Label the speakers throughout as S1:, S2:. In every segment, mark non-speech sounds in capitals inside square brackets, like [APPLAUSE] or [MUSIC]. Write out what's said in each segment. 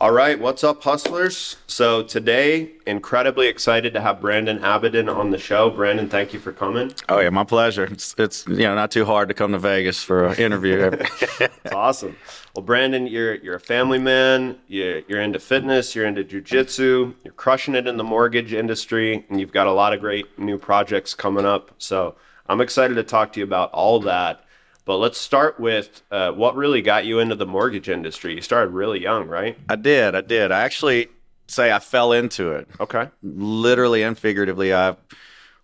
S1: All right, what's up, hustlers? So today, incredibly excited to have Brandon Abidin on the show. Brandon, thank you for coming.
S2: Oh yeah, my pleasure. It's, it's you know not too hard to come to Vegas for an interview. [LAUGHS]
S1: it's awesome. Well, Brandon, you're you're a family man. You're, you're into fitness. You're into jujitsu. You're crushing it in the mortgage industry, and you've got a lot of great new projects coming up. So I'm excited to talk to you about all that. But let's start with uh, what really got you into the mortgage industry. You started really young, right?
S2: I did. I did. I actually say I fell into it.
S1: Okay.
S2: Literally and figuratively, I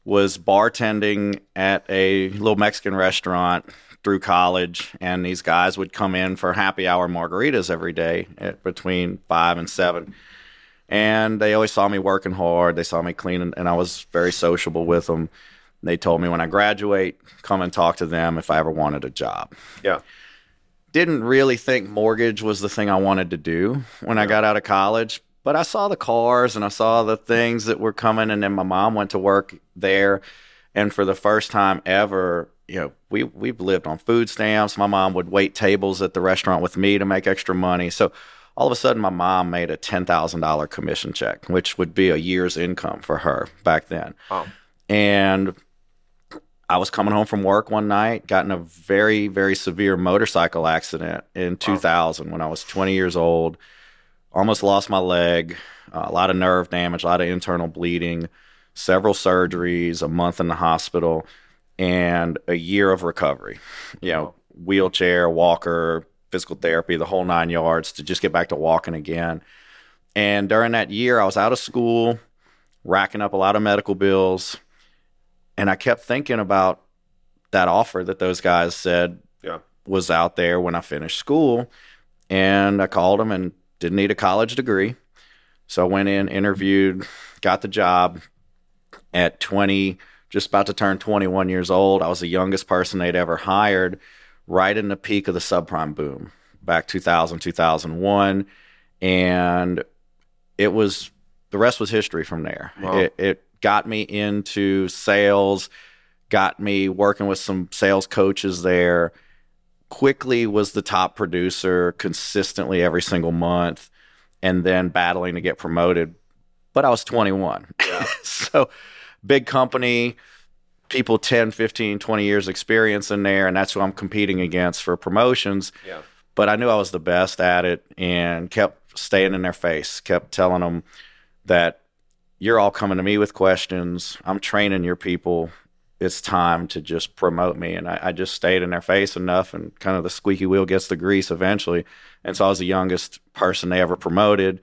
S2: was bartending at a little Mexican restaurant through college, and these guys would come in for happy hour margaritas every day at between five and seven. And they always saw me working hard. They saw me cleaning, and I was very sociable with them. They told me when I graduate, come and talk to them if I ever wanted a job.
S1: Yeah.
S2: Didn't really think mortgage was the thing I wanted to do when yeah. I got out of college, but I saw the cars and I saw the things that were coming. And then my mom went to work there. And for the first time ever, you know, we, we've lived on food stamps. My mom would wait tables at the restaurant with me to make extra money. So all of a sudden, my mom made a $10,000 commission check, which would be a year's income for her back then.
S1: Wow.
S2: And I was coming home from work one night, got in a very, very severe motorcycle accident in 2000 wow. when I was 20 years old. Almost lost my leg, uh, a lot of nerve damage, a lot of internal bleeding, several surgeries, a month in the hospital, and a year of recovery. You know, wheelchair, walker, physical therapy, the whole nine yards to just get back to walking again. And during that year, I was out of school, racking up a lot of medical bills and I kept thinking about that offer that those guys said
S1: yeah.
S2: was out there when I finished school. And I called them and didn't need a college degree. So I went in, interviewed, got the job at 20, just about to turn 21 years old. I was the youngest person they'd ever hired right in the peak of the subprime boom back 2000, 2001. And it was, the rest was history from there. Wow. It, it got me into sales, got me working with some sales coaches there. Quickly was the top producer consistently every single month and then battling to get promoted. But I was 21.
S1: Yeah. [LAUGHS]
S2: so big company, people 10, 15, 20 years experience in there. And that's who I'm competing against for promotions.
S1: Yeah.
S2: But I knew I was the best at it and kept staying in their face, kept telling them that you're all coming to me with questions. I'm training your people. It's time to just promote me. And I, I, just stayed in their face enough, and kind of the squeaky wheel gets the grease eventually. And so I was the youngest person they ever promoted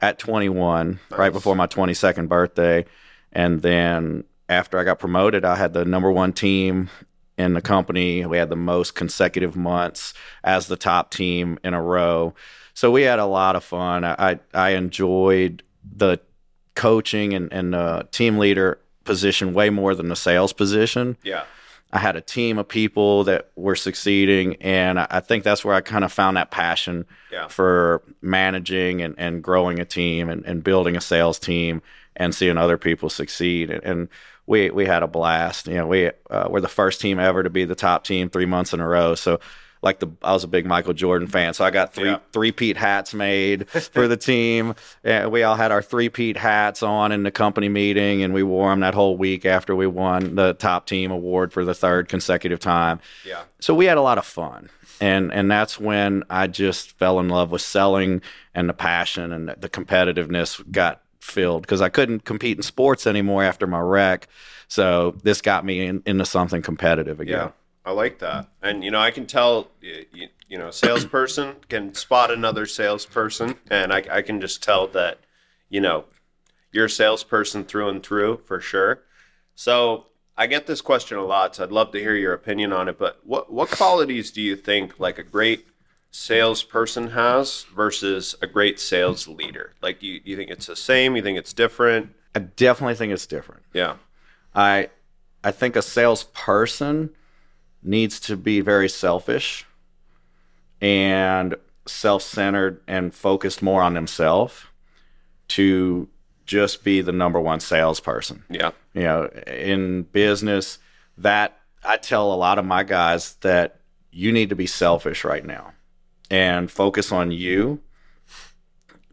S2: at 21, nice. right before my 22nd birthday. And then after I got promoted, I had the number one team in the company. We had the most consecutive months as the top team in a row. So we had a lot of fun. I, I enjoyed the coaching and, and uh, team leader position way more than the sales position.
S1: Yeah.
S2: I had a team of people that were succeeding, and I, I think that's where I kind of found that passion
S1: yeah.
S2: for managing and, and growing a team and, and building a sales team and seeing other people succeed. And, and we we had a blast. You know, we uh, we're the first team ever to be the top team three months in a row. So like the I was a big Michael Jordan fan, so I got three yeah. three peat hats made for the team. [LAUGHS] And we all had our three peat hats on in the company meeting, and we wore them that whole week after we won the top team award for the third consecutive time.
S1: Yeah.
S2: So we had a lot of fun, and and that's when I just fell in love with selling and the passion and the competitiveness got filled because I couldn't compete in sports anymore after my wreck. So this got me in, into something competitive again.
S1: Yeah. I like that. And you know, I can tell you, you know, a salesperson can spot another salesperson, and I, I can just tell that you know you're a salesperson through and through for sure. So I get this question a lot, so I'd love to hear your opinion on it. But what what qualities do you think like a great salesperson has versus a great sales leader? Like, do you, you think it's the same? You think it's different?
S2: I definitely think it's different.
S1: Yeah.
S2: I I think a salesperson needs to be very selfish and self-centered and focused more on themselves to just be the number one salesperson.
S1: Yeah.
S2: You know, in business, that I tell a lot of my guys that you need to be selfish right now and focus on you.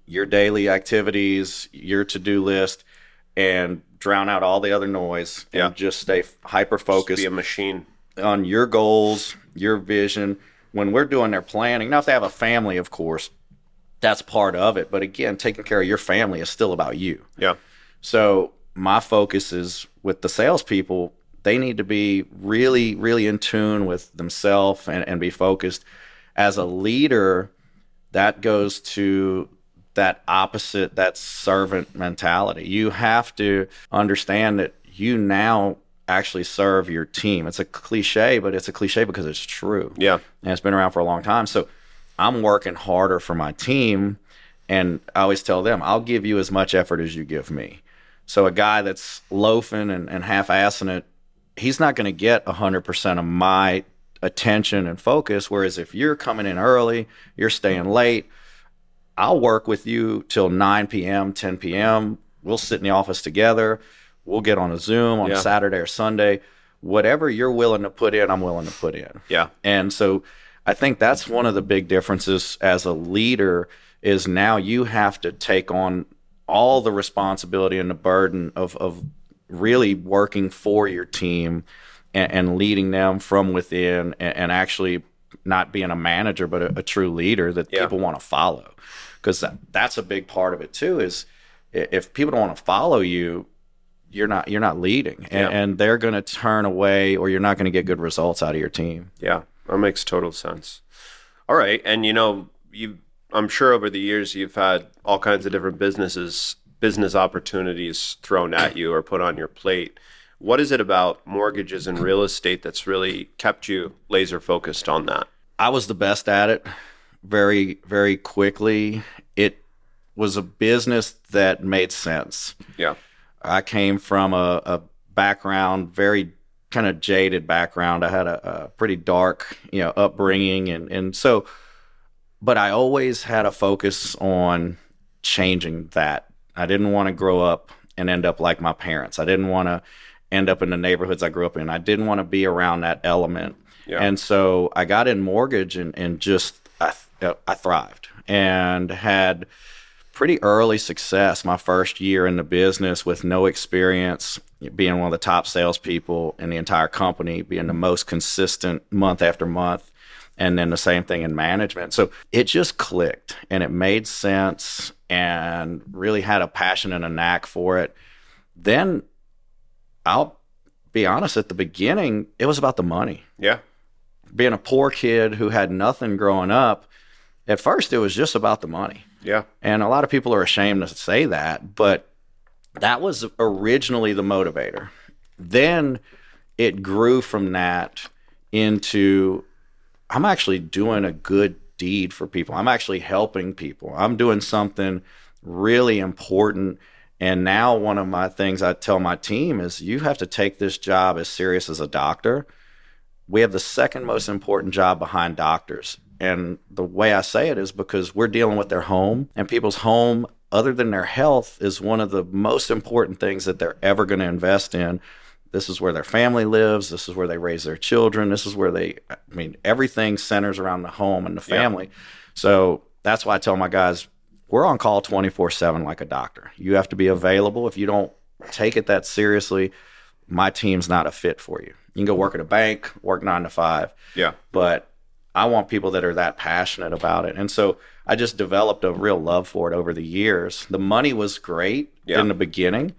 S2: your daily activities, your to do list, and drown out all the other noise and just stay hyper focused
S1: Be a machine.
S2: On your goals, your vision. When we're doing their planning, now if they have a family, of course, that's part of it. But again, taking care of your family is still about you.
S1: Yeah.
S2: So my focus is with the salespeople. They need to be really, really in tune with themselves and, and be focused. As a leader, that goes to that opposite, that servant mentality. You have to understand that you now actually serve your team. It's a cliche, but it's a cliche because it's true
S1: Yeah.
S2: and it's been around for a long time. So I'm working harder for my team, and I always tell them, I'll give you as much effort as you give me. So a guy that's loafing and, and half-assing it, he's not going to get 100% of my attention and focus. Whereas if you're coming in early, you're staying late, I'll work with you till 9 p.m., 10 p.m. We'll sit in the office together. We'll get on a Zoom on
S1: Yeah.
S2: Saturday or Sunday. Whatever you're willing to put in, I'm willing to put in.
S1: Yeah.
S2: And so I think that's one of the big differences as a leader is now you have to take on all the responsibility and the burden of, of really working for your team and, and leading them from within and, and actually not being a manager but a, a true leader that
S1: Yeah.
S2: people want to follow because that, that's a big part of it too is if people don't want to follow you you're not you're not leading and,
S1: Yeah.
S2: and they're going to turn away or you're not going to get good results out of your team
S1: Yeah, that makes total sense. All right, and you know, you I'm sure over the years you've had all kinds of different businesses, business opportunities thrown at you or put on your plate. What is it about mortgages and real estate that's really kept you laser focused on that?
S2: I was the best at it very, very quickly. It was a business that made sense.
S1: Yeah.
S2: I came from a, a background, very kind of jaded background. I had a, a pretty dark, you know, upbringing, and and so, but I always had a focus on changing that. I didn't want to grow up and end up like my parents. I didn't want to end up in the neighborhoods I grew up in. I didn't want to be around that element.
S1: Yeah.
S2: And so I got in mortgage and, and just I, th- I thrived and had pretty early success my first year in the business with no experience, being one of the top salespeople in the entire company, being the most consistent month after month. And then the same thing in management. So it just clicked and it made sense and really had a passion and a knack for it. Then I'll be honest, at the beginning, it was about the money
S1: Yeah.
S2: being a poor kid who had nothing growing up, at first it was just about the money.
S1: Yeah.
S2: And a lot of people are ashamed to say that, but that was originally the motivator. Then it grew from that into I'm actually doing a good deed for people. I'm actually helping people. I'm doing something really important. And now, one of my things I tell my team is you have to take this job as serious as a doctor. We have the second most important job behind doctors. And the way I say it is because we're dealing with their home, and people's home, other than their health, is one of the most important things that they're ever going to invest in. This is where their family lives. This is where they raise their children. This is where they, I mean, everything centers around the home and the
S1: Yeah.
S2: family. So that's why I tell my guys, we're on call 24 7 like a doctor. You have to be available. If you don't take it that seriously, my team's not a fit for you. You can go work at a bank, work nine to five,
S1: Yeah.
S2: but I want people that are that passionate about it. And so I just developed a real love for it over the years. The money was great
S1: Yeah.
S2: in the beginning,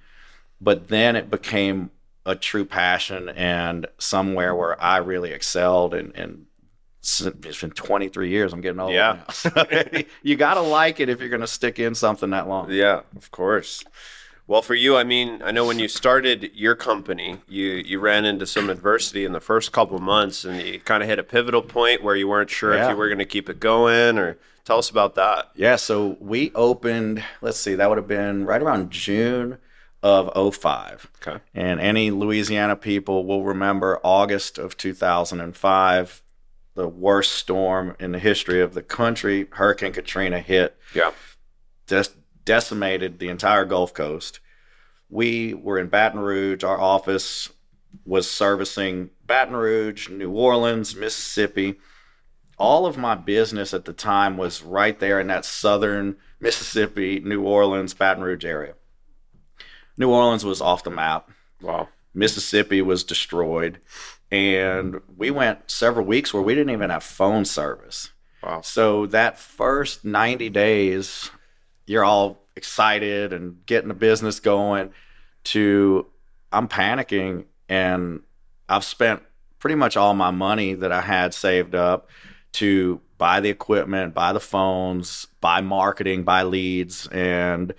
S2: but then it became a true passion and somewhere where I really excelled and, and it's been 23 years. I'm getting old.
S1: Yeah.
S2: now. [LAUGHS] You got to like it if you're going to stick in something that long.
S1: Yeah, of course. Well, for you, I mean, I know when you started your company, you you ran into some adversity in the first couple of months, and you kind of hit a pivotal point where you weren't sure if you were going to keep it going. Or tell us about that.
S2: Yeah, so we opened, let's see, that would have been right around June of 05.
S1: Okay.
S2: And any Louisiana people will remember August of 2005, the worst storm in the history of the country. Hurricane Katrina hit,
S1: Yeah.
S2: just decimated the entire Gulf Coast. We were in Baton Rouge. Our office was servicing Baton Rouge, New Orleans, Mississippi. All of my business at the time was right there in that southern [LAUGHS] Mississippi, New Orleans, Baton Rouge area. New Orleans was off the map.
S1: Wow.
S2: Mississippi was destroyed. And we went several weeks where we didn't even have phone service.
S1: Wow.
S2: So that first 90 days, you're all excited and getting the business going to I'm panicking and I've spent pretty much all my money that I had saved up to buy the equipment, buy the phones, buy marketing, buy leads, and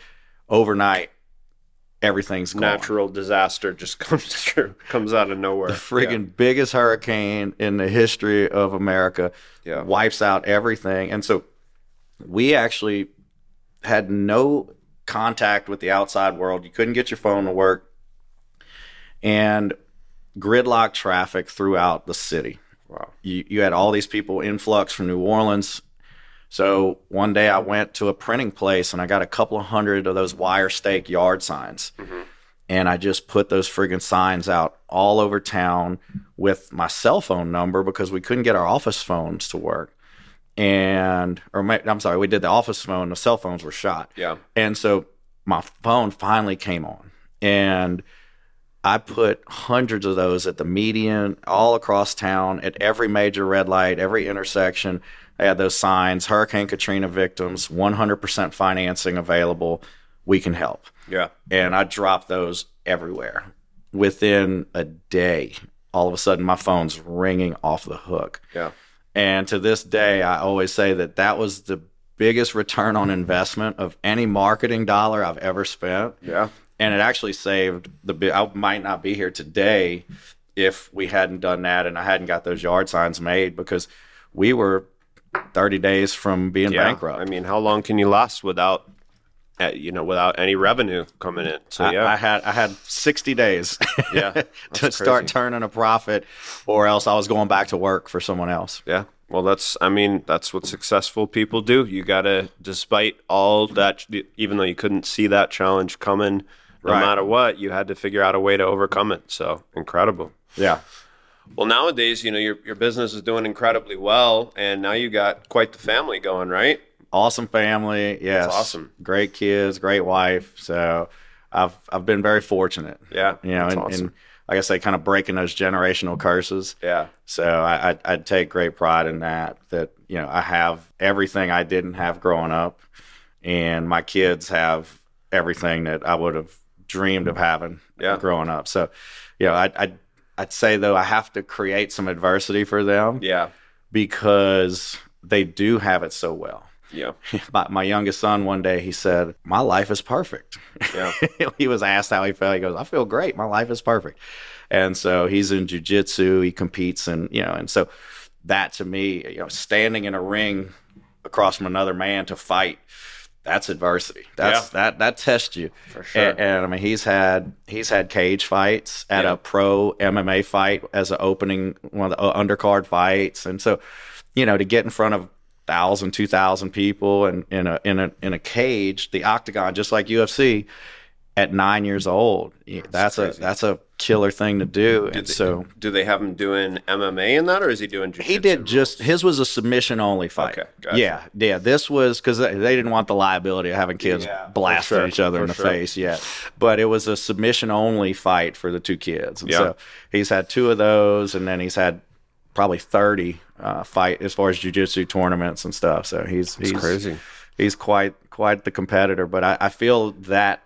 S2: overnight everything's gone.
S1: Natural disaster just [LAUGHS] comes through, comes out of nowhere.
S2: The friggin' biggest hurricane in the history of America
S1: Yeah.
S2: wipes out everything. And so we actually had no contact with the outside world. You couldn't get your phone to work. And gridlock traffic throughout the city.
S1: Wow.
S2: You, you had all these people influx from New Orleans. So one day I went to a printing place and I got a couple of hundred of those wire stake yard signs. Mm-hmm. And I just put those friggin' signs out all over town with my cell phone number because we couldn't get our office phones to work. And, or ma- I'm sorry, we did the office phone, the cell phones were shot.
S1: Yeah.
S2: And so my phone finally came on. And I put hundreds of those at the median, all across town, at every major red light, every intersection. I had those signs Hurricane Katrina victims, 100% financing available. We can help.
S1: Yeah.
S2: And I dropped those everywhere. Within a day, all of a sudden, my phone's ringing off the hook.
S1: Yeah.
S2: And to this day, I always say that that was the biggest return on investment of any marketing dollar I've ever spent.
S1: Yeah.
S2: And it actually saved the. I might not be here today if we hadn't done that and I hadn't got those yard signs made because we were 30 days from being
S1: Yeah.
S2: bankrupt.
S1: I mean, how long can you last without, uh, you know, without any revenue coming in? So yeah.
S2: I had I had 60 days [LAUGHS]
S1: Yeah,
S2: to
S1: that's
S2: start turning a profit or else I was going back to work for someone else.
S1: Yeah. Well, that's, I mean, that's what successful people do. You got to, despite all that, even though you couldn't see that challenge coming, no
S2: Right.
S1: matter what, you had to figure out a way to overcome it. So incredible.
S2: Yeah.
S1: Well, nowadays, you know, your, your business is doing incredibly well, and now you got quite the family going, right?
S2: Awesome family. Yes.
S1: awesome.
S2: Great kids, great wife. So I've I've been very fortunate.
S1: Yeah.
S2: You know,
S1: that's
S2: and,
S1: awesome.
S2: and like I say, kind of breaking those generational curses.
S1: yeah.
S2: So I, I I take great pride in that. That you know I have everything I didn't have growing up, and my kids have everything that I would have dreamed of having
S1: Yeah.
S2: growing up. So, you know, I I I'd say though I have to create some adversity for them
S1: Yeah.
S2: because they do have it so well.
S1: Yeah. [LAUGHS]
S2: My, my youngest son one day he said, "My life is perfect."
S1: Yeah. [LAUGHS]
S2: he was asked how he felt. He goes, "I feel great. My life is perfect." And so he's in jujitsu. He competes, and you know, and so that to me, you know, standing in a ring across from another man to fight, that's adversity. That's that that tests you.
S1: For sure.
S2: And, and I mean, he's had he's had cage fights at
S1: Yeah.
S2: a pro MMA fight as an opening one of the undercard fights, and so you know to get in front of thousand, two thousand people and in a in a in a cage, the octagon, just like UFC, at nine years old, that's, a that's a killer thing to do. And
S1: they-
S2: so
S1: Do they have him doing MMA in that, or is he doing?
S2: he did just his was a submission only fight.
S1: Okay, gotcha.
S2: Yeah, yeah. This was because they, didn't want the liability of having kids
S1: Yeah,
S2: blasting
S1: sure,
S2: each other in the
S1: sure.
S2: face. Yeah, but it was a submission only fight for the two kids. And
S1: Yeah.
S2: so he's had two of those, and then he's had probably thirty uh, fight as far as jujitsu tournaments and stuff. So he's he's
S1: crazy.
S2: He's quite quite the competitor. But I, I feel that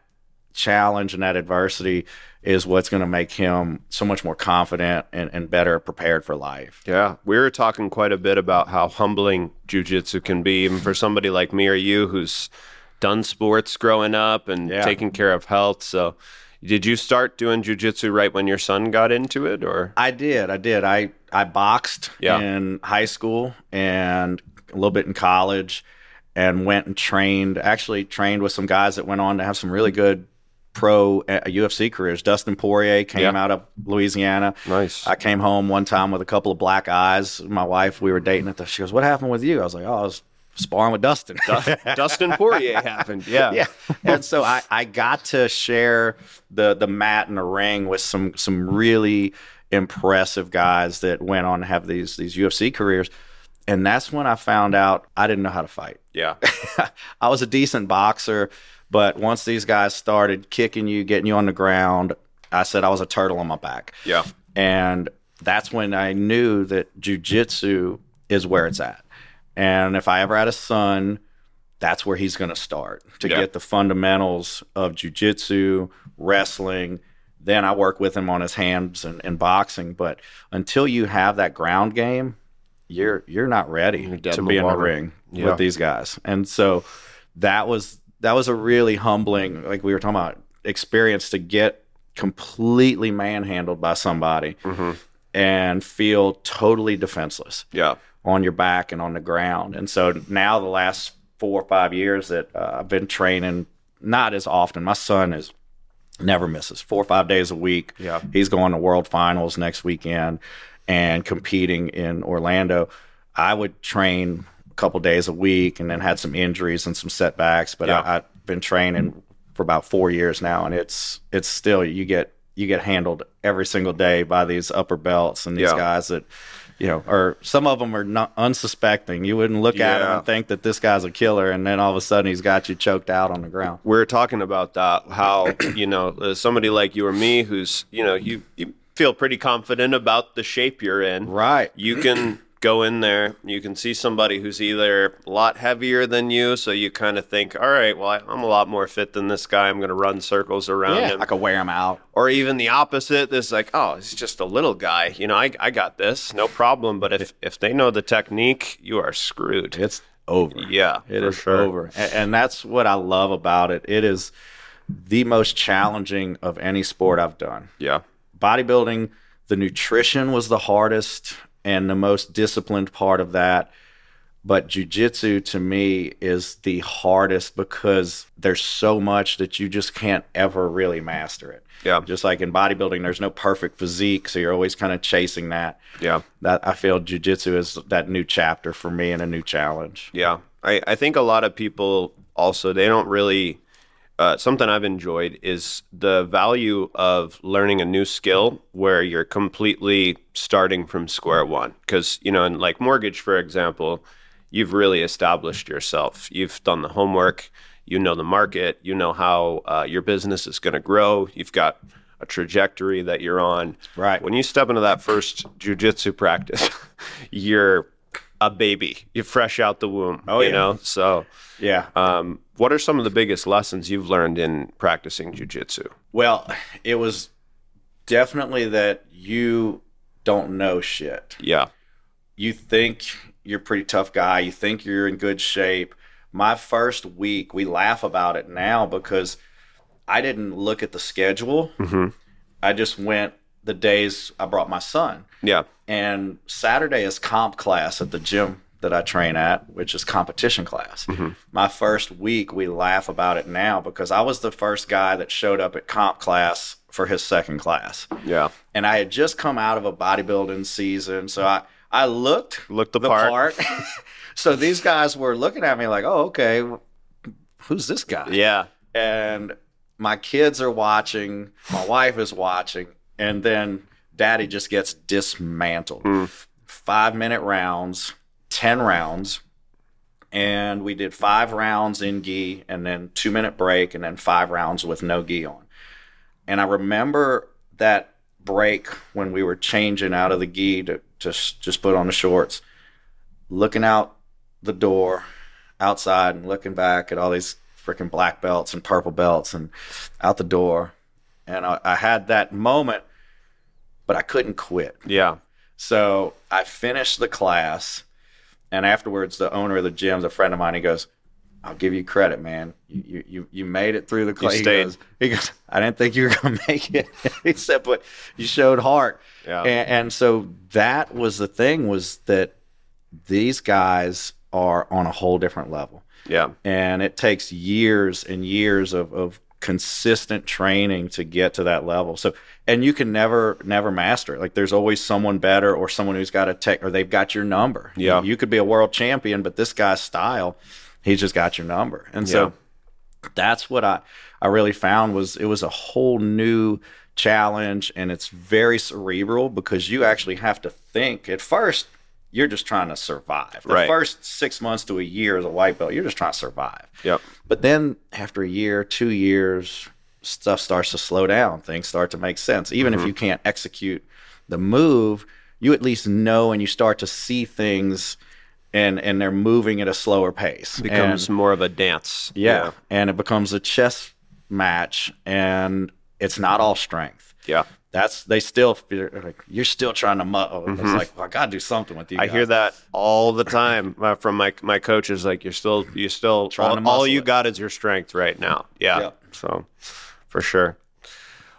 S2: challenge and that adversity is what's going to make him so much more confident and, and better prepared for life.
S1: Yeah, we were talking quite a bit about how humbling jujitsu can be, even for somebody like me or you who's done sports growing up and
S2: Yeah.
S1: taking care of health. So, did you start doing jujitsu right when your son got into it, or?
S2: I did. I did. I I boxed
S1: Yeah.
S2: in high school and a little bit in college, and went and trained. Actually, trained with some guys that went on to have some really good pro uh, UFC careers. Dustin Poirier came
S1: Yeah.
S2: out of Louisiana.
S1: Nice.
S2: I came home one time with a couple of black eyes. My wife, we were dating at the. She goes, "What happened with you?" I was like, "Oh, I was sparring with Dustin." [LAUGHS]
S1: Dustin Poirier happened. Yeah. [LAUGHS]
S2: yeah. And so I, I got to share the the mat and the ring with some some really impressive guys that went on to have these these UFC careers. And that's when I found out I didn't know how to fight.
S1: Yeah. [LAUGHS]
S2: I was a decent boxer, but once these guys started kicking you, getting you on the ground, I said I was a turtle on my back.
S1: Yeah.
S2: And that's when I knew that jujitsu is where it's at. And if I ever had a son, that's where he's going to start to
S1: Yeah.
S2: get the fundamentals of jujitsu, wrestling. Then I work with him on his hands and, and boxing. But until you have that ground game, you're you're not ready
S1: You're
S2: to be in the ring
S1: Yeah.
S2: with these guys. And so that was that was a really humbling, like we were talking about, experience to get completely manhandled by somebody
S1: hmm
S2: and feel totally defenseless
S1: Yeah.
S2: on your back and on the ground. And so now the last four or five years that uh, I've been training, not as often. My son is never misses four or five days a week.
S1: Yeah.
S2: He's going to World Finals next weekend and competing in Orlando. I would train a couple days a week and then had some injuries and some setbacks, but
S1: Yeah.
S2: I, I've been training for about four years now, and it's it's still you get you get handled every single day by these upper belts and these
S1: Yeah.
S2: guys that you know, or some of them are not unsuspecting. You wouldn't look at him and think that this guy's a killer, and then all of a sudden he's got you choked out on the ground.
S1: we are talking about that how [CLEARS THROAT] you know uh, somebody like you or me who's you know you, you feel pretty confident about the shape you're in
S2: Right.
S1: you can go in there you can see somebody who's either a lot heavier than you so you kind of think all right well i'm a lot more fit than this guy i'm going to run circles around
S2: Yeah,
S1: him
S2: I could wear him out.
S1: or even the opposite this like oh he's just a little guy you know i, I got this no problem but if if they know the technique you are screwed
S2: It's over.
S1: yeah
S2: It is
S1: sure.
S2: over. And, and that's what I love about it. It is the most challenging of any sport I've done.
S1: yeah
S2: Bodybuilding, the nutrition was the hardest and the most disciplined part of that. But jujitsu to me is the hardest because there's so much that you just can't ever really master it.
S1: yeah
S2: Just like in bodybuilding, there's no perfect physique, so you're always kind of chasing that.
S1: yeah
S2: That I feel jujitsu is that new chapter for me and a new challenge.
S1: Yeah, I, I think a lot of people also they don't really. Uh, something I've enjoyed is the value of learning a new skill where you're completely starting from square one. Because you know, in like mortgage, for example, you've really established yourself. You've done the homework. You know the market. You know how uh, your business is going to grow. You've got a trajectory that you're on.
S2: Right.
S1: When you step into that first jujitsu practice, [LAUGHS] you're a baby. You're fresh out the womb.
S2: Oh,
S1: you
S2: yeah.
S1: know. So,
S2: Yeah.
S1: um, what are some of the biggest lessons you've learned in practicing jujitsu?
S2: Well, it was definitely that you don't know shit.
S1: Yeah.
S2: You think you're a pretty tough guy, you think you're in good shape. My first week, we laugh about it now because I didn't look at the schedule.
S1: Mhm.
S2: I just went the days I brought my son.
S1: Yeah.
S2: And Saturday is comp class at the gym that I train at, which is competition class. Mm-hmm. My first week, we laugh about it now because I was the first guy that showed up at comp class for his second class.
S1: Yeah.
S2: And I had just come out of a bodybuilding season. So I, I looked
S1: Look the,
S2: the
S1: part.
S2: part. [LAUGHS] so these guys were looking at me like, oh, okay, who's this guy?
S1: Yeah.
S2: and my kids are watching, my wife is watching, and then daddy just gets dismantled.
S1: Mm.
S2: Five minute rounds, 10 rounds, and we did five rounds in gi, and then two minute break, and then five rounds with no gi on. And I remember that break when we were changing out of the gi to, to just put on the shorts, looking out the door outside and looking back at all these freaking black belts and purple belts and out the door. And I, I had that moment, but I couldn't quit.
S1: Yeah.
S2: So I finished the class, and afterwards, the owner of the gym's a friend of mine. He goes, "I'll give you credit, man. You you you, you made it through the class." He goes, he goes, "I didn't think you were gonna [LAUGHS] make it." [LAUGHS] he said, "But you showed heart."
S1: Yeah.
S2: And, and so that was the thing was that these guys are on a whole different level
S1: Yeah.
S2: and it takes years and years of, of consistent training to get to that level so and you can never never master it like there's always someone better or someone who's got a tech or they've got your number
S1: Yeah.
S2: you could be a world champion but this guy's style he's just got your number and so that's what i i really found was it was a whole new challenge and it's very cerebral because you actually have to think at first you're just trying to survive. The
S1: Right.
S2: first six months to a year as a white belt, you're just trying to survive.
S1: Yep.
S2: But then after a year, two years, stuff starts to slow down. Things start to make sense. Even
S1: Mm-hmm.
S2: if you can't execute the move, you at least know and you start to see things and and they're moving at a slower pace.
S1: It Becomes
S2: And-
S1: more of a dance.
S2: yeah, and it becomes a chess match and it's not all strength.
S1: Yeah.
S2: That's they still feel like you're still trying to mu- It's like well, I got to do something with you.
S1: Mm-hmm. I hear that all the time [LAUGHS] uh, from my my coaches. Like you're still you're still
S2: Trying
S1: all,
S2: to
S1: all you
S2: it.
S1: got is your strength right now. Yeah.
S2: Yep.
S1: So for sure.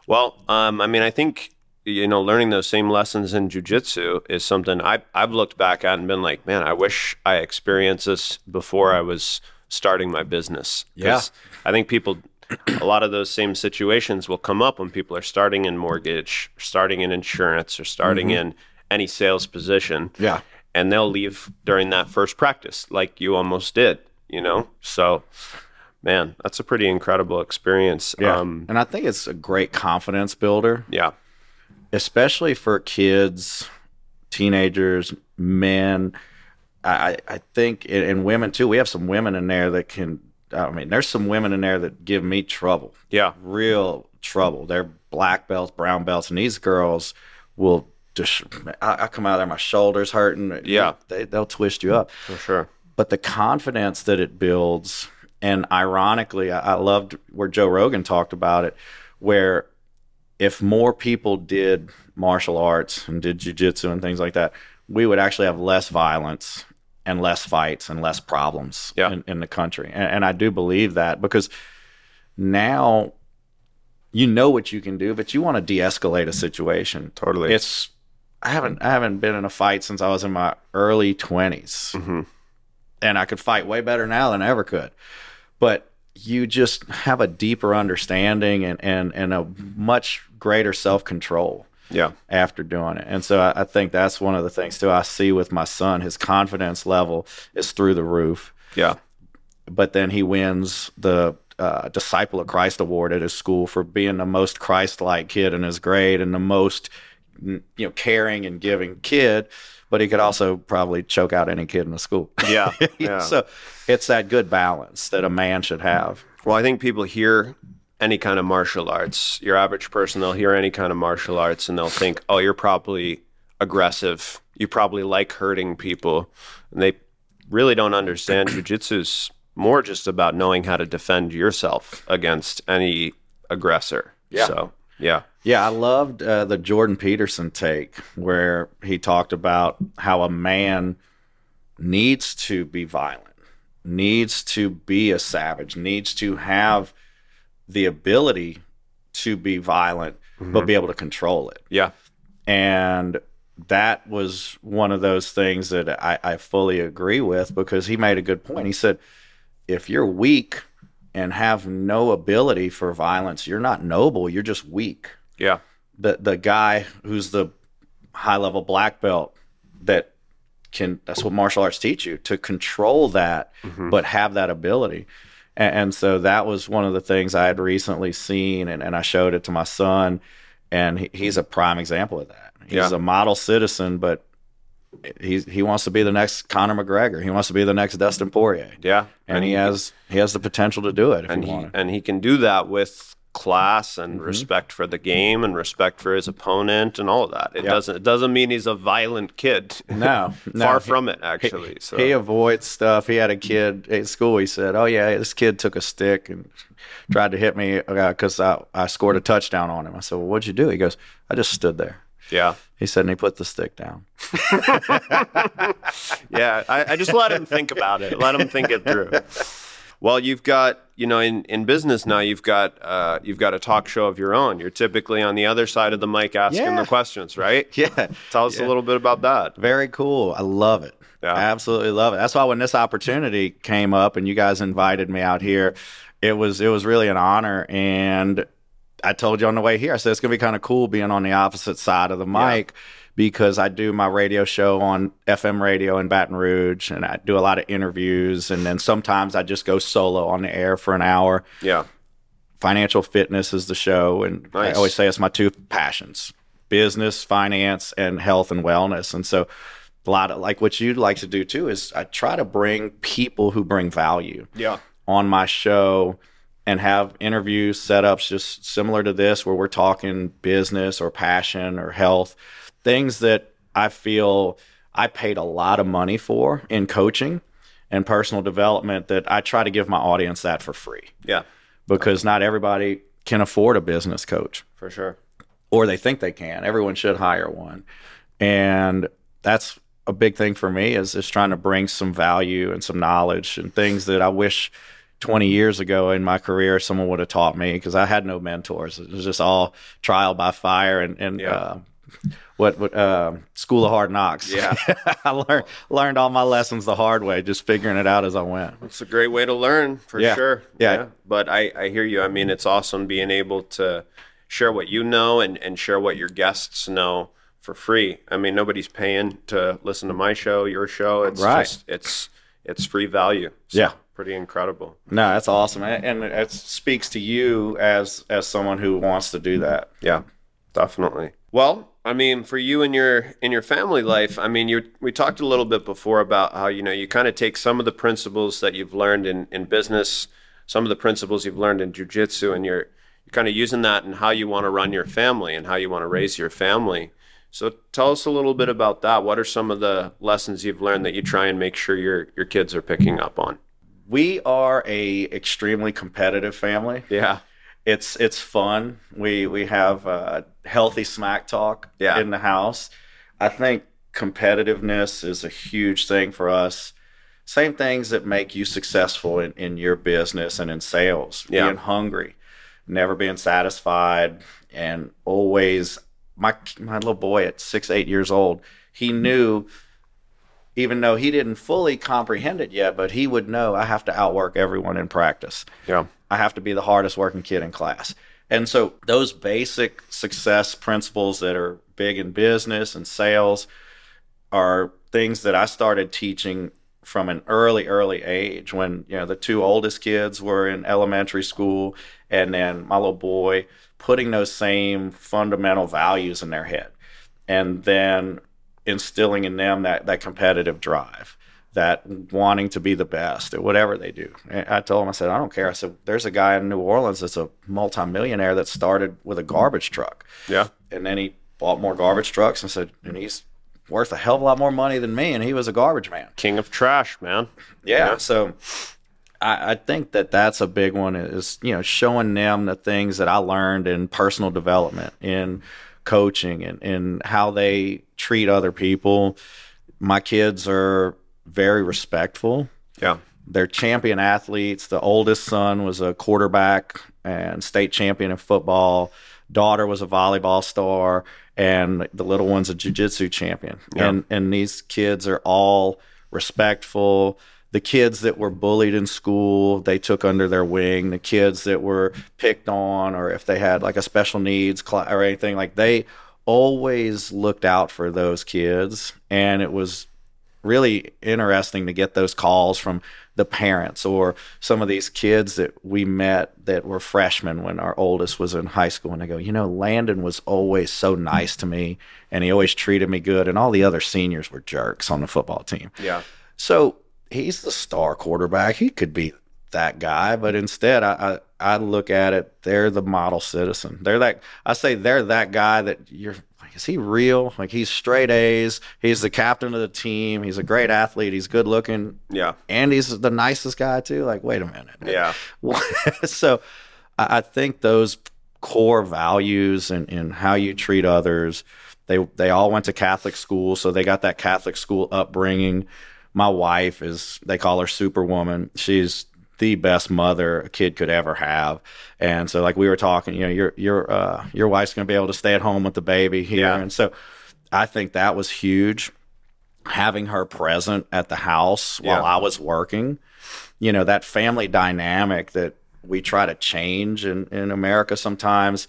S1: Well, um, I mean, I think you know, learning those same lessons in jujitsu is something I I've looked back at and been like, man, I wish I experienced this before I was starting my business. 'Cause I think people. A lot of those same situations will come up when people are starting in mortgage, starting in insurance, or starting in any sales position
S2: Yeah.
S1: and they'll leave during that first practice like you almost did you know so man that's a pretty incredible experience
S2: Yeah.
S1: um
S2: and I think it's a great confidence builder.
S1: yeah
S2: especially for kids, teenagers, men. I, I think, and women too. We have some women in there that can. I mean, there's some women in there that give me trouble,
S1: yeah
S2: real trouble. They're black belts, brown belts, and these girls will just. I, I come out of there, my shoulders hurting.
S1: Yeah.
S2: they they'll twist you up.
S1: for sure
S2: But the confidence that it builds, and ironically, I, I loved where Joe Rogan talked about it, where if more people did martial arts and did jujitsu and things like that, we would actually have less violence and less fights and less problems
S1: Yeah.
S2: in, in the country. And, and I do believe that because now you know what you can do, but you want to de-escalate a situation.
S1: totally
S2: It's I haven't I haven't been in a fight since I was in my early 20s
S1: Mhm.
S2: and I could fight way better now than I ever could. But you just have a deeper understanding and and, and a much greater self control
S1: yeah
S2: after doing it. And so I, I think that's one of the things too I see with my son. His confidence level is through the roof.
S1: yeah
S2: But then he wins the uh, Disciple of Christ award at his school for being the most Christ-like kid in his grade and the most you know caring and giving kid. But he could also probably choke out any kid in the school.
S1: yeah [LAUGHS] yeah
S2: so it's that good balance that a man should have.
S1: well i think people hear any kind of martial arts. Your average person they'll hear any kind of martial arts and they'll think oh you're probably aggressive. You probably like hurting people. And they really don't understand [CLEARS THROAT] jujitsu's more just about knowing how to defend yourself against any aggressor.
S2: Yeah.
S1: so yeah.
S2: Yeah, I loved uh, the Jordan Peterson take where he talked about how a man needs to be violent, needs to be a savage, needs to have the ability to be violent, but mm-hmm. be able to control it.
S1: yeah
S2: And that was one of those things that I, I fully agree with because he made a good point. He said, if you're weak and have no ability for violence, you're not noble, you're just weak.
S1: yeah
S2: The the guy who's the high level black belt that can that's what martial arts teach you to control that mm-hmm. but have that ability. And, and so that was one of the things I had recently seen and, and I showed it to my son and he, he's a prime example of that. He's
S1: Yeah.
S2: a model citizen, but he's he wants to be the next Conor McGregor. He wants to be the next Dustin Poirier,
S1: yeah
S2: and, he has he has the potential to do it if
S1: and
S2: he
S1: he and he can do that with class and
S2: Mm-hmm.
S1: respect for the game and respect for his opponent and all of that. It
S2: Yeah.
S1: doesn't it doesn't mean he's a violent kid.
S2: No, no, [LAUGHS]
S1: Far
S2: he-
S1: from it actually. so
S2: He avoids stuff. He had a kid at school. He said, "Oh yeah, this kid took a stick and tried to hit me because I, I scored a touchdown on him." I said, "Well, what'd you do?" He goes, "I just stood there."
S1: yeah.
S2: He said, and he put the stick down. [LAUGHS] [LAUGHS]
S1: Yeah. I, I just let him think about it. Let him think it through. Well, you've got, you know, in, in business now, you've got uh, you've got a talk show of your own. You're typically on the other side of the mic asking
S2: Yeah.
S1: the questions, right? [LAUGHS]
S2: Yeah,
S1: Tell us a little bit about that.
S2: very cool. I love it.
S1: Yeah.
S2: I absolutely love it. That's why when this opportunity came up and you guys invited me out here, it was it was really an honor. And I told you on the way here, I said it's gonna be kind of cool being on the opposite side of the mic because I do my radio show on FM radio in Baton Rouge and I do a lot of interviews and then sometimes I just go solo on the air for an hour.
S1: Yeah.
S2: Financial fitness is the show and I always say it's my two passions. Business, finance, and health and wellness. And so a lot of like what you'd like to do too is I try to bring people who bring value
S1: Yeah.
S2: on my show and have interviews setups just similar to this where we're talking business or passion or health things that I feel I paid a lot of money for in coaching and personal development that I try to give my audience that for free
S1: Yeah.
S2: because not everybody can afford a business coach
S1: For sure.
S2: or they think they can. Everyone should hire one. And that's a big thing for me is just trying to bring some value and some knowledge and things that I wish 20 years ago in my career someone would have taught me because I had no mentors. It was just all trial by fire and, and
S1: Yeah.
S2: uh, what what uh, school of hard knocks.
S1: Yeah. [LAUGHS]
S2: I learned learned all my lessons the hard way, just figuring it out as I went.
S1: It's a great way to learn for
S2: Yeah.
S1: sure.
S2: Yeah.
S1: But I, I hear you. I mean, it's awesome being able to share what you know and, and share what your guests know for free. I mean, nobody's paying to listen to my show, your show. It's
S2: Right.
S1: just it's it's free value. So,
S2: Yeah.
S1: Pretty incredible.
S2: No, that's awesome, and and it speaks to you as as someone who wants to do that.
S1: Yeah, definitely. Well, I mean, for you and your in your family life, I mean, you we talked a little bit before about how you know you kind of take some of the principles that you've learned in in business, some of the principles you've learned in jujitsu, and you're you're kind of using that in how you want to run your family and how you want to raise your family. So tell us a little bit about that. What are some of the lessons you've learned that you try and make sure your your kids are picking up on?
S2: We are a extremely competitive family.
S1: Yeah.
S2: It's it's fun. We we have uh, healthy smack talk
S1: Yeah.
S2: in the house. I think competitiveness is a huge thing for us. Same things that make you successful in, in your business and in sales.
S1: Yeah.
S2: Being hungry, never being satisfied, and always my my little boy at six, eight years old, he knew even though he didn't fully comprehend it yet, but he would know I have to outwork everyone in practice.
S1: Yeah.
S2: I have to be the hardest working kid in class. And so those basic success principles that are big in business and sales are things that I started teaching from an early, early age when, you know, the two oldest kids were in elementary school and then my little boy putting those same fundamental values in their head. And then instilling in them that, that competitive drive, that wanting to be the best at whatever they do. And I told him, I said, I don't care. I said, there's a guy in New Orleans that's a multimillionaire that started with a garbage truck.
S1: Yeah.
S2: And then he bought more garbage trucks and said, and he's worth a hell of a lot more money than me. And he was a garbage man.
S1: King of trash, man.
S2: Yeah.
S1: Yeah.
S2: So I, I think that that's a big one is, you know, showing them the things that I learned in personal development, in coaching, and in how they treat other people. My kids are very respectful.
S1: Yeah.
S2: They're champion athletes. The oldest son was a quarterback and state champion in football. Daughter was a volleyball star, and the little one's a jiu-jitsu champion.
S1: Yeah.
S2: And and these kids are all respectful. The kids that were bullied in school, they took under their wing. The kids that were picked on, or if they had like a special needs class or anything, like they always looked out for those kids. And it was really interesting to get those calls from the parents or some of these kids that we met that were freshmen when our oldest was in high school and they go you know landon was always so nice to me and he always treated me good and all the other seniors were jerks on the football team
S1: Yeah.
S2: so he's the star quarterback. He could be that guy, but instead, I, I I look at it. They're the model citizen. They're that. I say they're that guy that you're. Like, is he real? Like he's straight A's. He's the captain of the team. He's a great athlete. He's good looking,
S1: Yeah.
S2: and he's the nicest guy too. Like wait a minute. [LAUGHS]
S1: Yeah. [LAUGHS]
S2: so I, I think those core values and, and how you treat others. They they all went to Catholic school, so they got that Catholic school upbringing. My wife is they call her Superwoman. She's the best mother a kid could ever have. And so like we were talking, you know, your your uh your wife's gonna be able to stay at home with the baby here.
S1: Yeah.
S2: And so I think that was huge. Having her present at the house while
S1: Yeah.
S2: I was working, you know, that family dynamic that we try to change in, in America sometimes.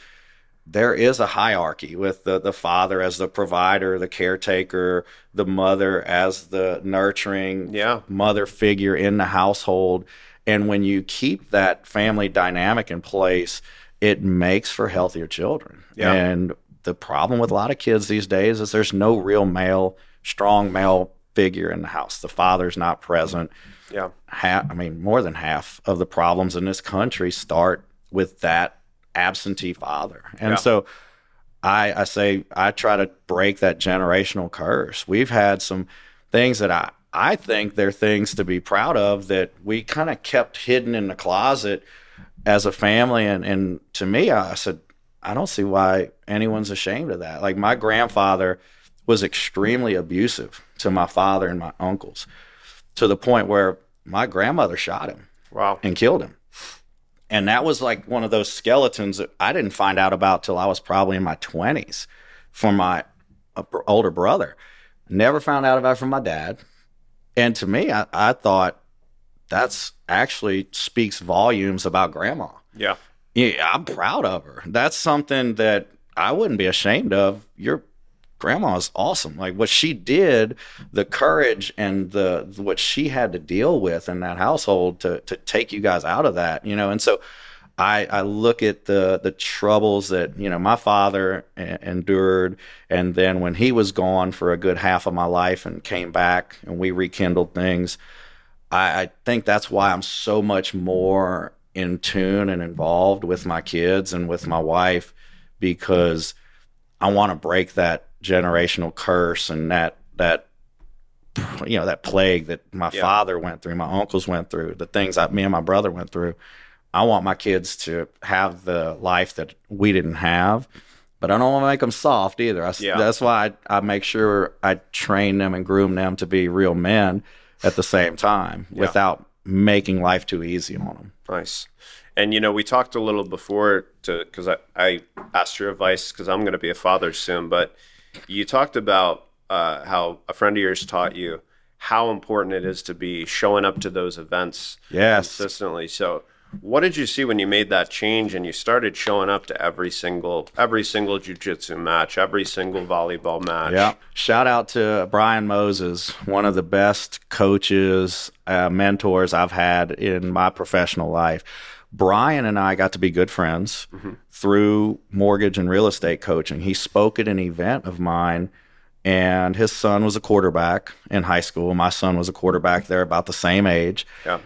S2: There is a hierarchy with the, the father as the provider, the caretaker, the mother as the nurturing
S1: Yeah.
S2: mother figure in the household. And when you keep that family dynamic in place, it makes for healthier children.
S1: Yeah.
S2: And the problem with a lot of kids these days is there's no real male strong male figure in the house. The father's not present.
S1: Yeah.
S2: Half, I mean, more than half of the problems in this country start with that absentee father. And
S1: Yeah.
S2: so I, I say I try to break that generational curse. We've had some things that I, I think they're things to be proud of that we kind of kept hidden in the closet as a family. And, and to me, I said, I don't see why anyone's ashamed of that. Like my grandfather was extremely abusive to my father and my uncles to the point where my grandmother shot him
S1: Wow.
S2: and killed him. And that was like one of those skeletons that I didn't find out about till I was probably in my 20s from my uh, older brother. Never found out about it from my dad. And to me, I, I thought that's actually speaks volumes about grandma.
S1: Yeah.
S2: Yeah, I'm proud of her. That's something that I wouldn't be ashamed of. Your grandma is awesome. Like what she did, the courage and the what she had to deal with in that household to to take you guys out of that, you know. And so I I look at the the troubles that, you know, my father e- endured and then when he was gone for a good half of my life and came back and we rekindled things, I, I think that's why I'm so much more in tune and involved with my kids and with my wife because I want to break that generational curse and that that you know that plague that my
S1: Yeah.
S2: father went through, my uncles went through, the things that me and my brother went through. I want my kids to have the life that we didn't have, but I don't want to make them soft either. I
S1: Yeah.
S2: That's why I, I make sure I train them and groom them to be real men at the same time
S1: Yeah.
S2: without making life too easy on them.
S1: Nice. And you know, we talked a little before to because I, I asked your advice because I'm going to be a father soon, but you talked about uh, how a friend of yours taught you how important it is to be showing up to those events
S2: Yes.
S1: consistently. So, what did you see when you made that change and you started showing up to every single every single jujitsu match, every single volleyball match?
S2: Yeah. Shout out to Brian Moses, one of the best coaches, uh, mentors I've had in my professional life. Brian and I got to be good friends through mortgage and real estate coaching. He spoke at an event of mine, and his son was a quarterback in high school. My son was a quarterback there about the same age.
S1: Yeah.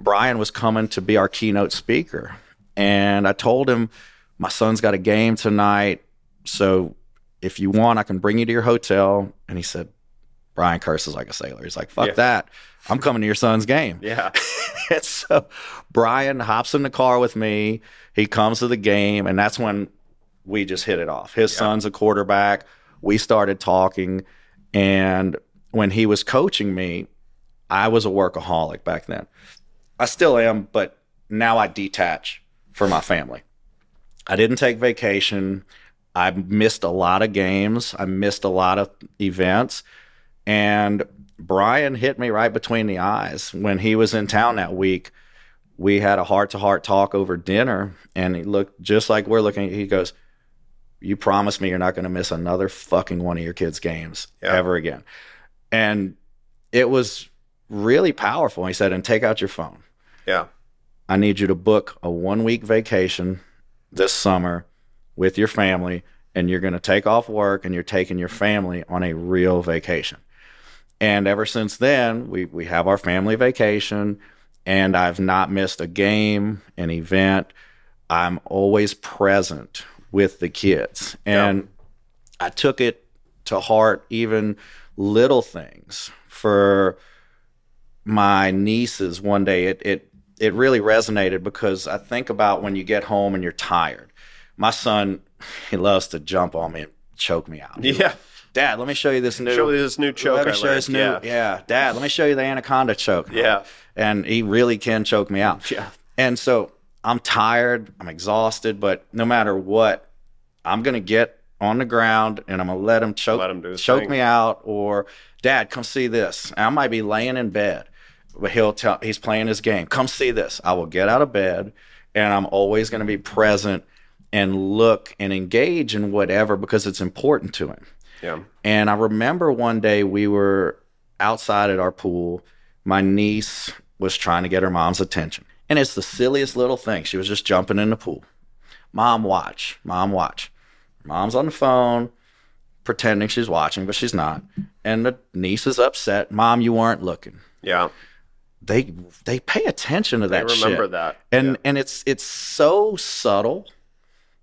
S2: Brian was coming to be our keynote speaker. And I told him, my son's got a game tonight. So if you want, I can bring you to your hotel. And he said, Brian curses like a sailor. He's like, fuck
S1: Yeah.
S2: that. I'm coming to your son's game.
S1: Yeah. [LAUGHS]
S2: and so Brian hops in the car with me. He comes to the game, and that's when we just hit it off. His son's a quarterback. We started talking, and when he was coaching me, I was a workaholic back then. I still am, but now I detach for my family. I didn't take vacation. I missed a lot of games. I missed a lot of events. And Brian hit me right between the eyes when he was in town that week. We had a heart to heart talk over dinner, and he looked just like we're looking. He goes, You promise me you're not going to miss another fucking one of your kids' games
S1: Yeah.
S2: ever again. And it was really powerful. He said, And take out your phone.
S1: Yeah.
S2: I need you to book a one week vacation this summer with your family, and you're going to take off work and you're taking your family on a real vacation. And ever since then, we, we have our family vacation, and I've not missed a game, an event. I'm always present with the kids. And I took it to heart, even little things for my nieces one day. It, it, it really resonated because I think about when you get home and you're tired. My son, he loves to jump on me and choke me out.
S1: Yeah.
S2: Dad, let me show you this new.
S1: Show you this new choke
S2: Let me
S1: I
S2: show you this new. Yeah.
S1: Yeah.
S2: Dad, let me show you the anaconda choke.
S1: Yeah.
S2: and he really can choke me out.
S1: Yeah.
S2: And so I'm tired, I'm exhausted, but no matter what, I'm gonna get on the ground and I'm gonna let him choke
S1: Let him
S2: choke
S1: thing.
S2: me out. Or Dad, come see this. I might be laying in bed, but he'll tell he's playing his game. Come see this. I will get out of bed, and I'm always gonna be present and look and engage in whatever because it's important to him.
S1: Yeah.
S2: And I remember one day we were outside at our pool. My niece was trying to get her mom's attention. And it's the silliest little thing. She was just jumping in the pool. Mom, watch. Mom, watch. Mom's on the phone. pretending she's watching, but she's not. And the niece is upset. Mom, you weren't looking.
S1: Yeah.
S2: They they pay attention to that.
S1: I remember
S2: shit.
S1: that.
S2: And and it's it's so subtle,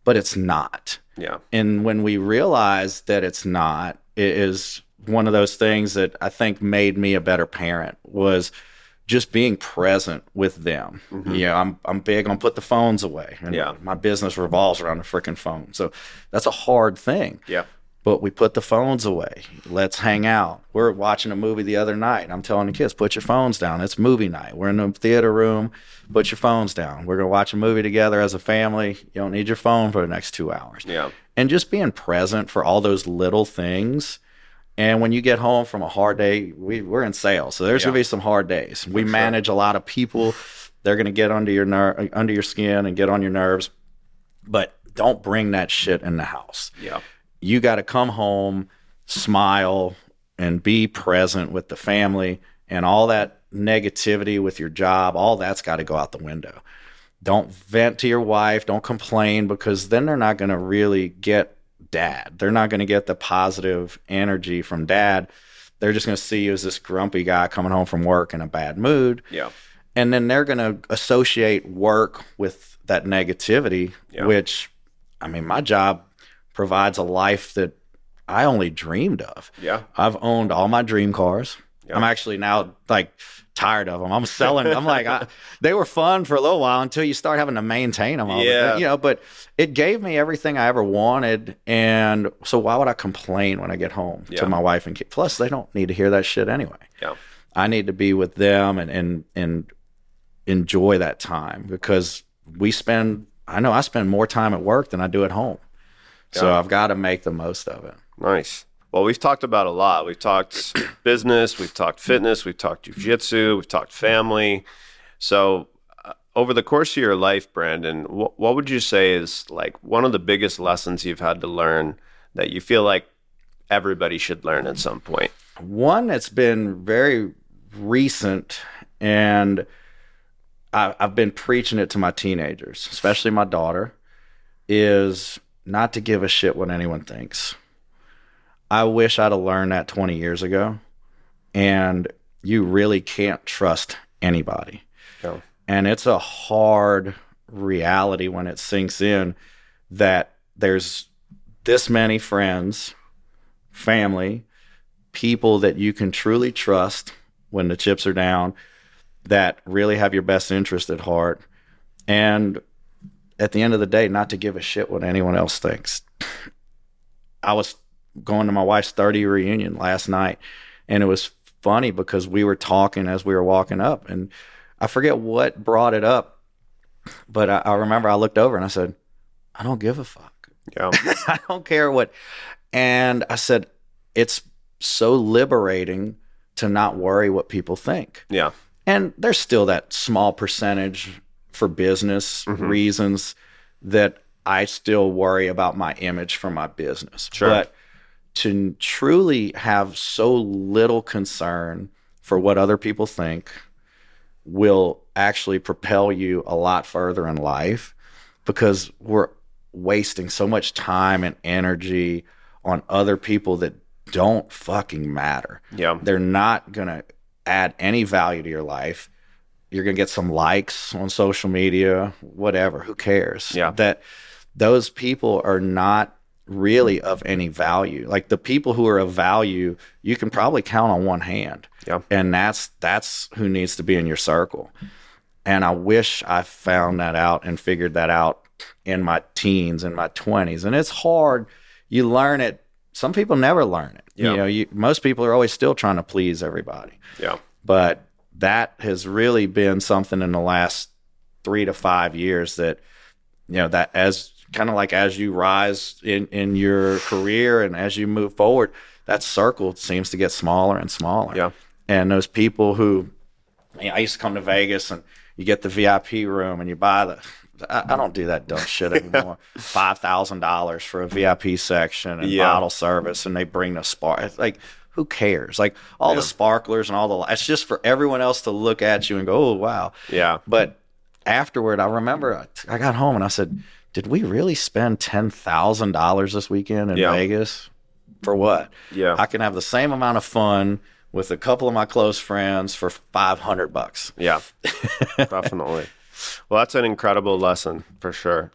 S2: but it's not.
S1: Yeah.
S2: And when we realize that it's not, it is one of those things that I think made me a better parent was just being present with them. Mm-hmm. Yeah, I'm I'm big on put the phones away. And
S1: Yeah.
S2: my business revolves around the freaking phone. So that's a hard thing.
S1: Yeah.
S2: But we put the phones away. Let's hang out. We're watching a movie the other night. I'm telling the kids, put your phones down. It's movie night. We're in the theater room. Put your phones down. We're going to watch a movie together as a family. You don't need your phone for the next two hours.
S1: Yeah.
S2: And just being present for all those little things. And when you get home from a hard day, we, we're in sales. So there's
S1: Yeah.
S2: going to be some hard days. We manage a lot of people. They're going to get under your ner- under your skin and get on your nerves. But don't bring that shit in the house
S1: Yeah.
S2: You got to come home, smile, and be present with the family, and all that negativity with your job, all that's got to go out the window. Don't vent to your wife, don't complain because then they're not going to really get dad. They're not going to get the positive energy from dad. They're just going to see you as this grumpy guy coming home from work in a bad mood
S1: Yeah.
S2: and then they're going to associate work with that negativity
S1: Yeah.
S2: which i mean my job provides a life that i only dreamed of
S1: Yeah.
S2: i've owned all my dream cars
S1: Yeah.
S2: i'm actually now like tired of them i'm selling i'm like I, [LAUGHS] they were fun for a little while until you start having to maintain them all the
S1: Yeah.
S2: time, you know but it gave me everything i ever wanted and so why would i complain when i get home
S1: Yeah.
S2: to my wife and kids plus they don't need to hear that shit anyway
S1: Yeah.
S2: I need to be with them and and and enjoy that time because we spend I know I spend more time at work than I do at home. So. I've got to make the most of it.
S1: Nice. Well, we've talked about a lot. We've talked [COUGHS] business, we've talked fitness, we've talked jujitsu, we've talked family. So, uh, over the course of your life, Brandon, wh- what would you say is like one of the biggest lessons you've had to learn that you feel like everybody should learn at some point?
S2: One that's been very recent and I, I've been preaching it to my teenagers, especially my daughter, is not to give a shit what anyone thinks. I wish I'd have learned that 20 years ago. And you really can't trust anybody.
S1: Yeah.
S2: And it's a hard reality when it sinks in that there's this many friends, family, people that you can truly trust when the chips are down that really have your best interest at heart. And at the end of the day, not to give a shit what anyone else thinks. I was going to my wife's 30 reunion last night, and it was funny because we were talking as we were walking up, and I forget what brought it up, but I, I remember I looked over and I said, I don't give a fuck.
S1: Yeah. [LAUGHS]
S2: I don't care what. And I said, it's so liberating to not worry what people think.
S1: Yeah.
S2: And there's still that small percentage for business
S1: Mhm.
S2: reasons that I still worry about my image for my business.
S1: Sure.
S2: But to truly have so little concern for what other people think will actually propel you a lot further in life because we're wasting so much time and energy on other people that don't fucking matter.
S1: Yeah.
S2: They're not going to add any value to your life. You're going to get some likes on social media, whatever, who cares?
S1: Yeah.
S2: That those people are not really of any value. Like the people who are of value, you can probably count on one hand.
S1: Yeah.
S2: And that's that's who needs to be in your circle. And I wish I found that out and figured that out in my teens and my 20s. And it's hard. You learn it. Some people never learn it.
S1: Yeah.
S2: You know, you, most people are always still trying to please everybody.
S1: Yeah.
S2: But that has really been something in the last three to five years that, you know, that as kind of like as you rise in, in your career and as you move forward, that circle seems to get smaller and smaller.
S1: Yeah.
S2: And those people who, you know, I used to come to Vegas and you get the VIP room and you buy the, I, I don't do that dumb shit anymore. [LAUGHS] Five thousand dollars for a VIP section and
S1: Yeah.
S2: bottle service, and they bring the spark. It's like, who cares? Like all
S1: Yeah.
S2: the sparklers and all the. It's just for everyone else to look at you and go, "Oh wow!"
S1: Yeah.
S2: But afterward, I remember I, I got home and I said, "Did we really spend ten thousand dollars this weekend in
S1: Yeah.
S2: Vegas?" for what?
S1: Yeah.
S2: I can have the same amount of fun with a couple of my close friends for 500 bucks.
S1: Yeah, definitely. [LAUGHS] Well, that's an incredible lesson for sure.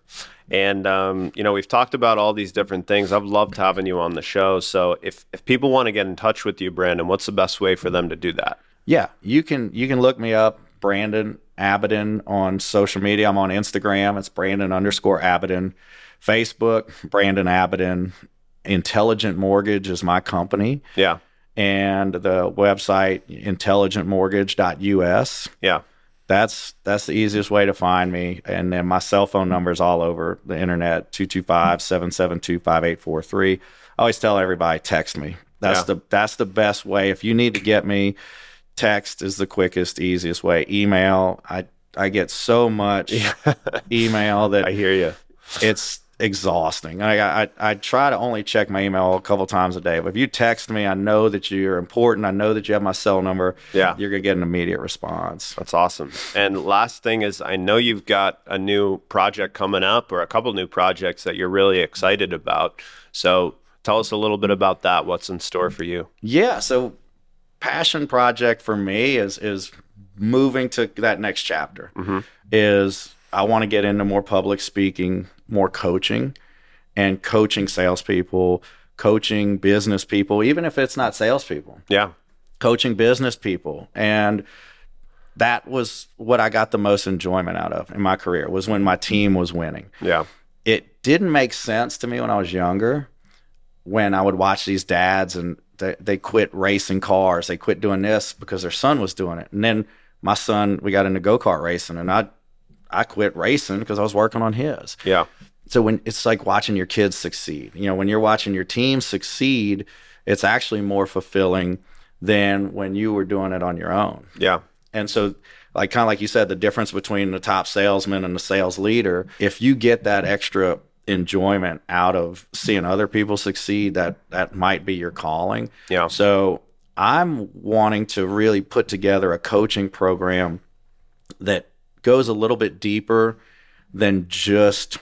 S1: And um, you know, we've talked about all these different things. I've loved having you on the show. So, if if people want to get in touch with you, Brandon, what's the best way for them to do that?
S2: Yeah, you can you can look me up, Brandon Abidin on social media. I'm on Instagram. It's Brandon underscore Abidin. Facebook, Brandon Abidin. Intelligent Mortgage is my company.
S1: Yeah.
S2: And the website intelligentmortgage.us.
S1: Yeah.
S2: That's that's the easiest way to find me. And then my cell phone number is all over the internet 225-772-5843. I always tell everybody text me. That's
S1: Yeah.
S2: the that's the best way. If you need to get me, text is the quickest, easiest way. Email, I I get so much [LAUGHS] email that
S1: I hear you.
S2: it's exhausting. I, I I try to only check my email a couple times a day. But if you text me, I know that you're important. I know that you have my cell number.
S1: Yeah.
S2: you're gonna get an immediate response.
S1: That's awesome. And last thing is, I know you've got a new project coming up or a couple new projects that you're really excited about. So tell us a little bit about that. What's in store for you?
S2: Yeah. So, passion project for me is is moving to that next chapter. Mm-hmm. Is I want to get into more public speaking, more coaching, and coaching salespeople, coaching business people, even if it's not salespeople.
S1: Yeah.
S2: coaching business people and that was what I got the most enjoyment out of in my career was when my team was winning.
S1: Yeah.
S2: It didn't make sense to me when I was younger when I would watch these dads and they, they quit racing cars. They quit doing this because their son was doing it. And then my son, we got into go-kart racing and I I quit racing because I was working on his
S1: Yeah.
S2: so when it's like watching your kids succeed you know when you're watching your team succeed it's actually more fulfilling than when you were doing it on your own
S1: Yeah.
S2: and so like kind of like you said the difference between the top salesman and the sales leader if you get that extra enjoyment out of seeing other people succeed that that might be your calling
S1: Yeah.
S2: so I'm wanting to really put together a coaching program that goes a little bit deeper than just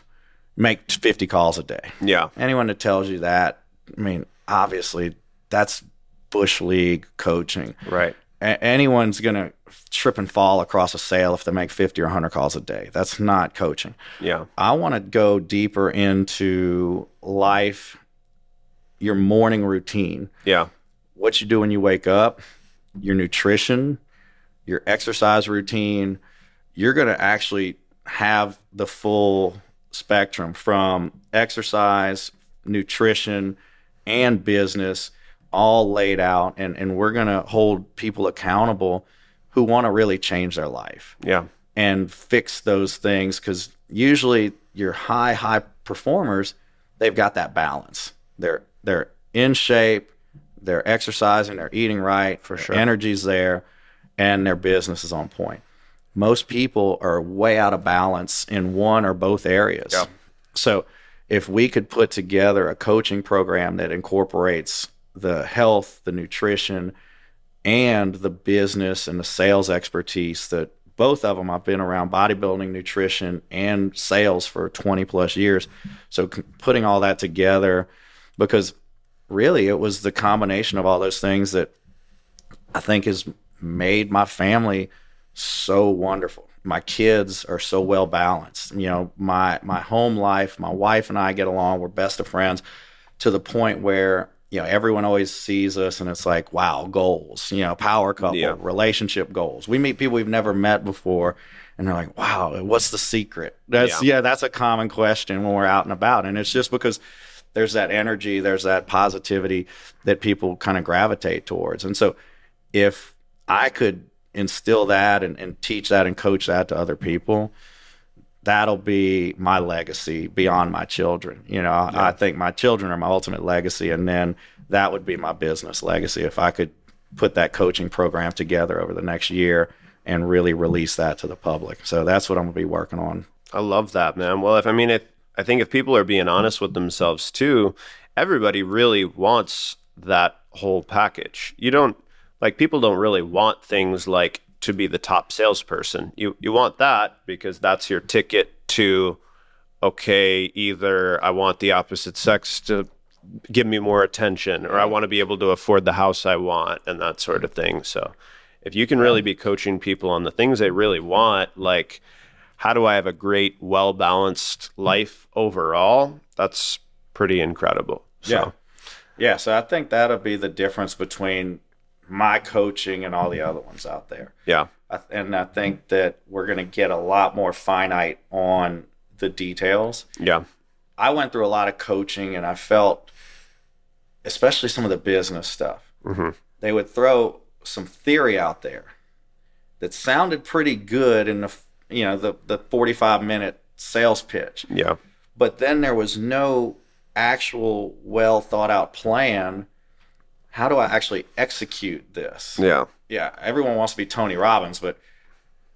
S2: make 50 calls a day.
S1: Yeah.
S2: Anyone that tells you that, I mean, obviously that's bush league coaching.
S1: Right.
S2: A- anyone's going to trip and fall across a sale if they make 50 or 100 calls a day. That's not coaching.
S1: Yeah.
S2: I want to go deeper into life, your morning routine
S1: Yeah.
S2: what you do when you wake up, your nutrition, your exercise routine, you're going to actually have the full spectrum from exercise, nutrition, and business all laid out. And, and we're going to hold people accountable who want to really change their life
S1: Yeah.
S2: and fix those things because usually your high high performers they've got that balance they're they're in shape they're exercising they're eating right for
S1: sure.
S2: energy's there and their business is on point most people are way out of balance in one or both areas
S1: Yeah.
S2: so if we could put together a coaching program that incorporates the health the nutrition and the business and the sales expertise that both of them I've been around bodybuilding, nutrition, and sales for 20 plus years. So putting all that together, because really it was the combination of all those things that I think has made my family so wonderful. My kids are so well balanced. You know, my my home life, my wife and I get along. We're best of friends to the point where you know everyone always sees us and it's like wow goals you know power couple
S1: Yeah.
S2: relationship goals we meet people we've never met before and they're like wow what's the secret that's yeah. that's a common question when we're out and about and it's just because there's that energy there's that positivity that people kind of gravitate towards and so if i could instill that and, and teach that and coach that to other people that'll be my legacy beyond my children. You know, I think my children are my ultimate legacy, and then that would be my business legacy if I could put that coaching program together over the next year and really release that to the public. So that's what I'm going to be working on.
S1: I love that, man. Well, if I mean, if I think if people are being honest with themselves too, everybody really wants that whole package. You don't like people don't really want things like to be the top salesperson. You you want that because that's your ticket to okay, either I want the opposite sex to give me more attention or I want to be able to afford the house I want and that sort of thing. So if you can really be coaching people on the things they really want, like how do I have a great, well balanced life overall? That's pretty incredible. So,
S2: Yeah. Yeah, so I think that'll be the difference between my coaching and all the other ones out there.
S1: yeah.
S2: I, and I think that we're going to get a lot more finite on the details.
S1: Yeah.
S2: I went through a lot of coaching and I felt, especially some of the business stuff,
S1: Mhm.
S2: they would throw some theory out there that sounded pretty good in the you know the the 45 minute sales pitch
S1: Yeah.
S2: but then there was no actual well thought out plan how do i actually execute this
S1: Yeah.
S2: yeah everyone wants to be tony robbins but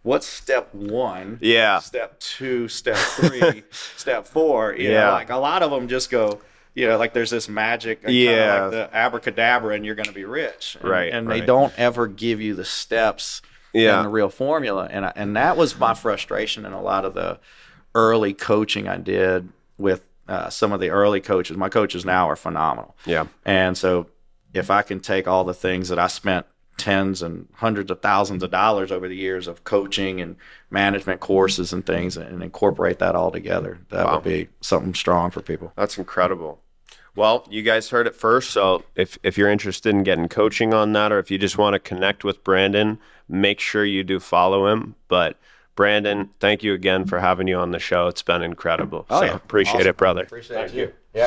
S2: what's step one
S1: Yeah.
S2: step two step three [LAUGHS] step four you
S1: Yeah.
S2: know like a lot of them just go you know like there's this magic
S1: Yeah.
S2: like the abracadabra and you're going to be rich and,
S1: Right,
S2: and they
S1: right.
S2: don't ever give you the steps
S1: Yeah.
S2: and the real formula and I, and that was my frustration in a lot of the early coaching I did with uh, some of the early coaches my coaches now are phenomenal
S1: Yeah.
S2: and so if I can take all the things that I spent tens and hundreds of thousands of dollars over the years of coaching and management courses and things and incorporate that all together, that
S1: Wow.
S2: would be something strong for people.
S1: That's incredible. Well, you guys heard it first. So if, if you're interested in getting coaching on that, or if you just want to connect with Brandon, make sure you do follow him. But Brandon, thank you again for having you on the show. It's been incredible.
S2: Oh,
S1: so
S2: yeah.
S1: appreciate
S2: Awesome.
S1: it, brother.
S2: Appreciate you.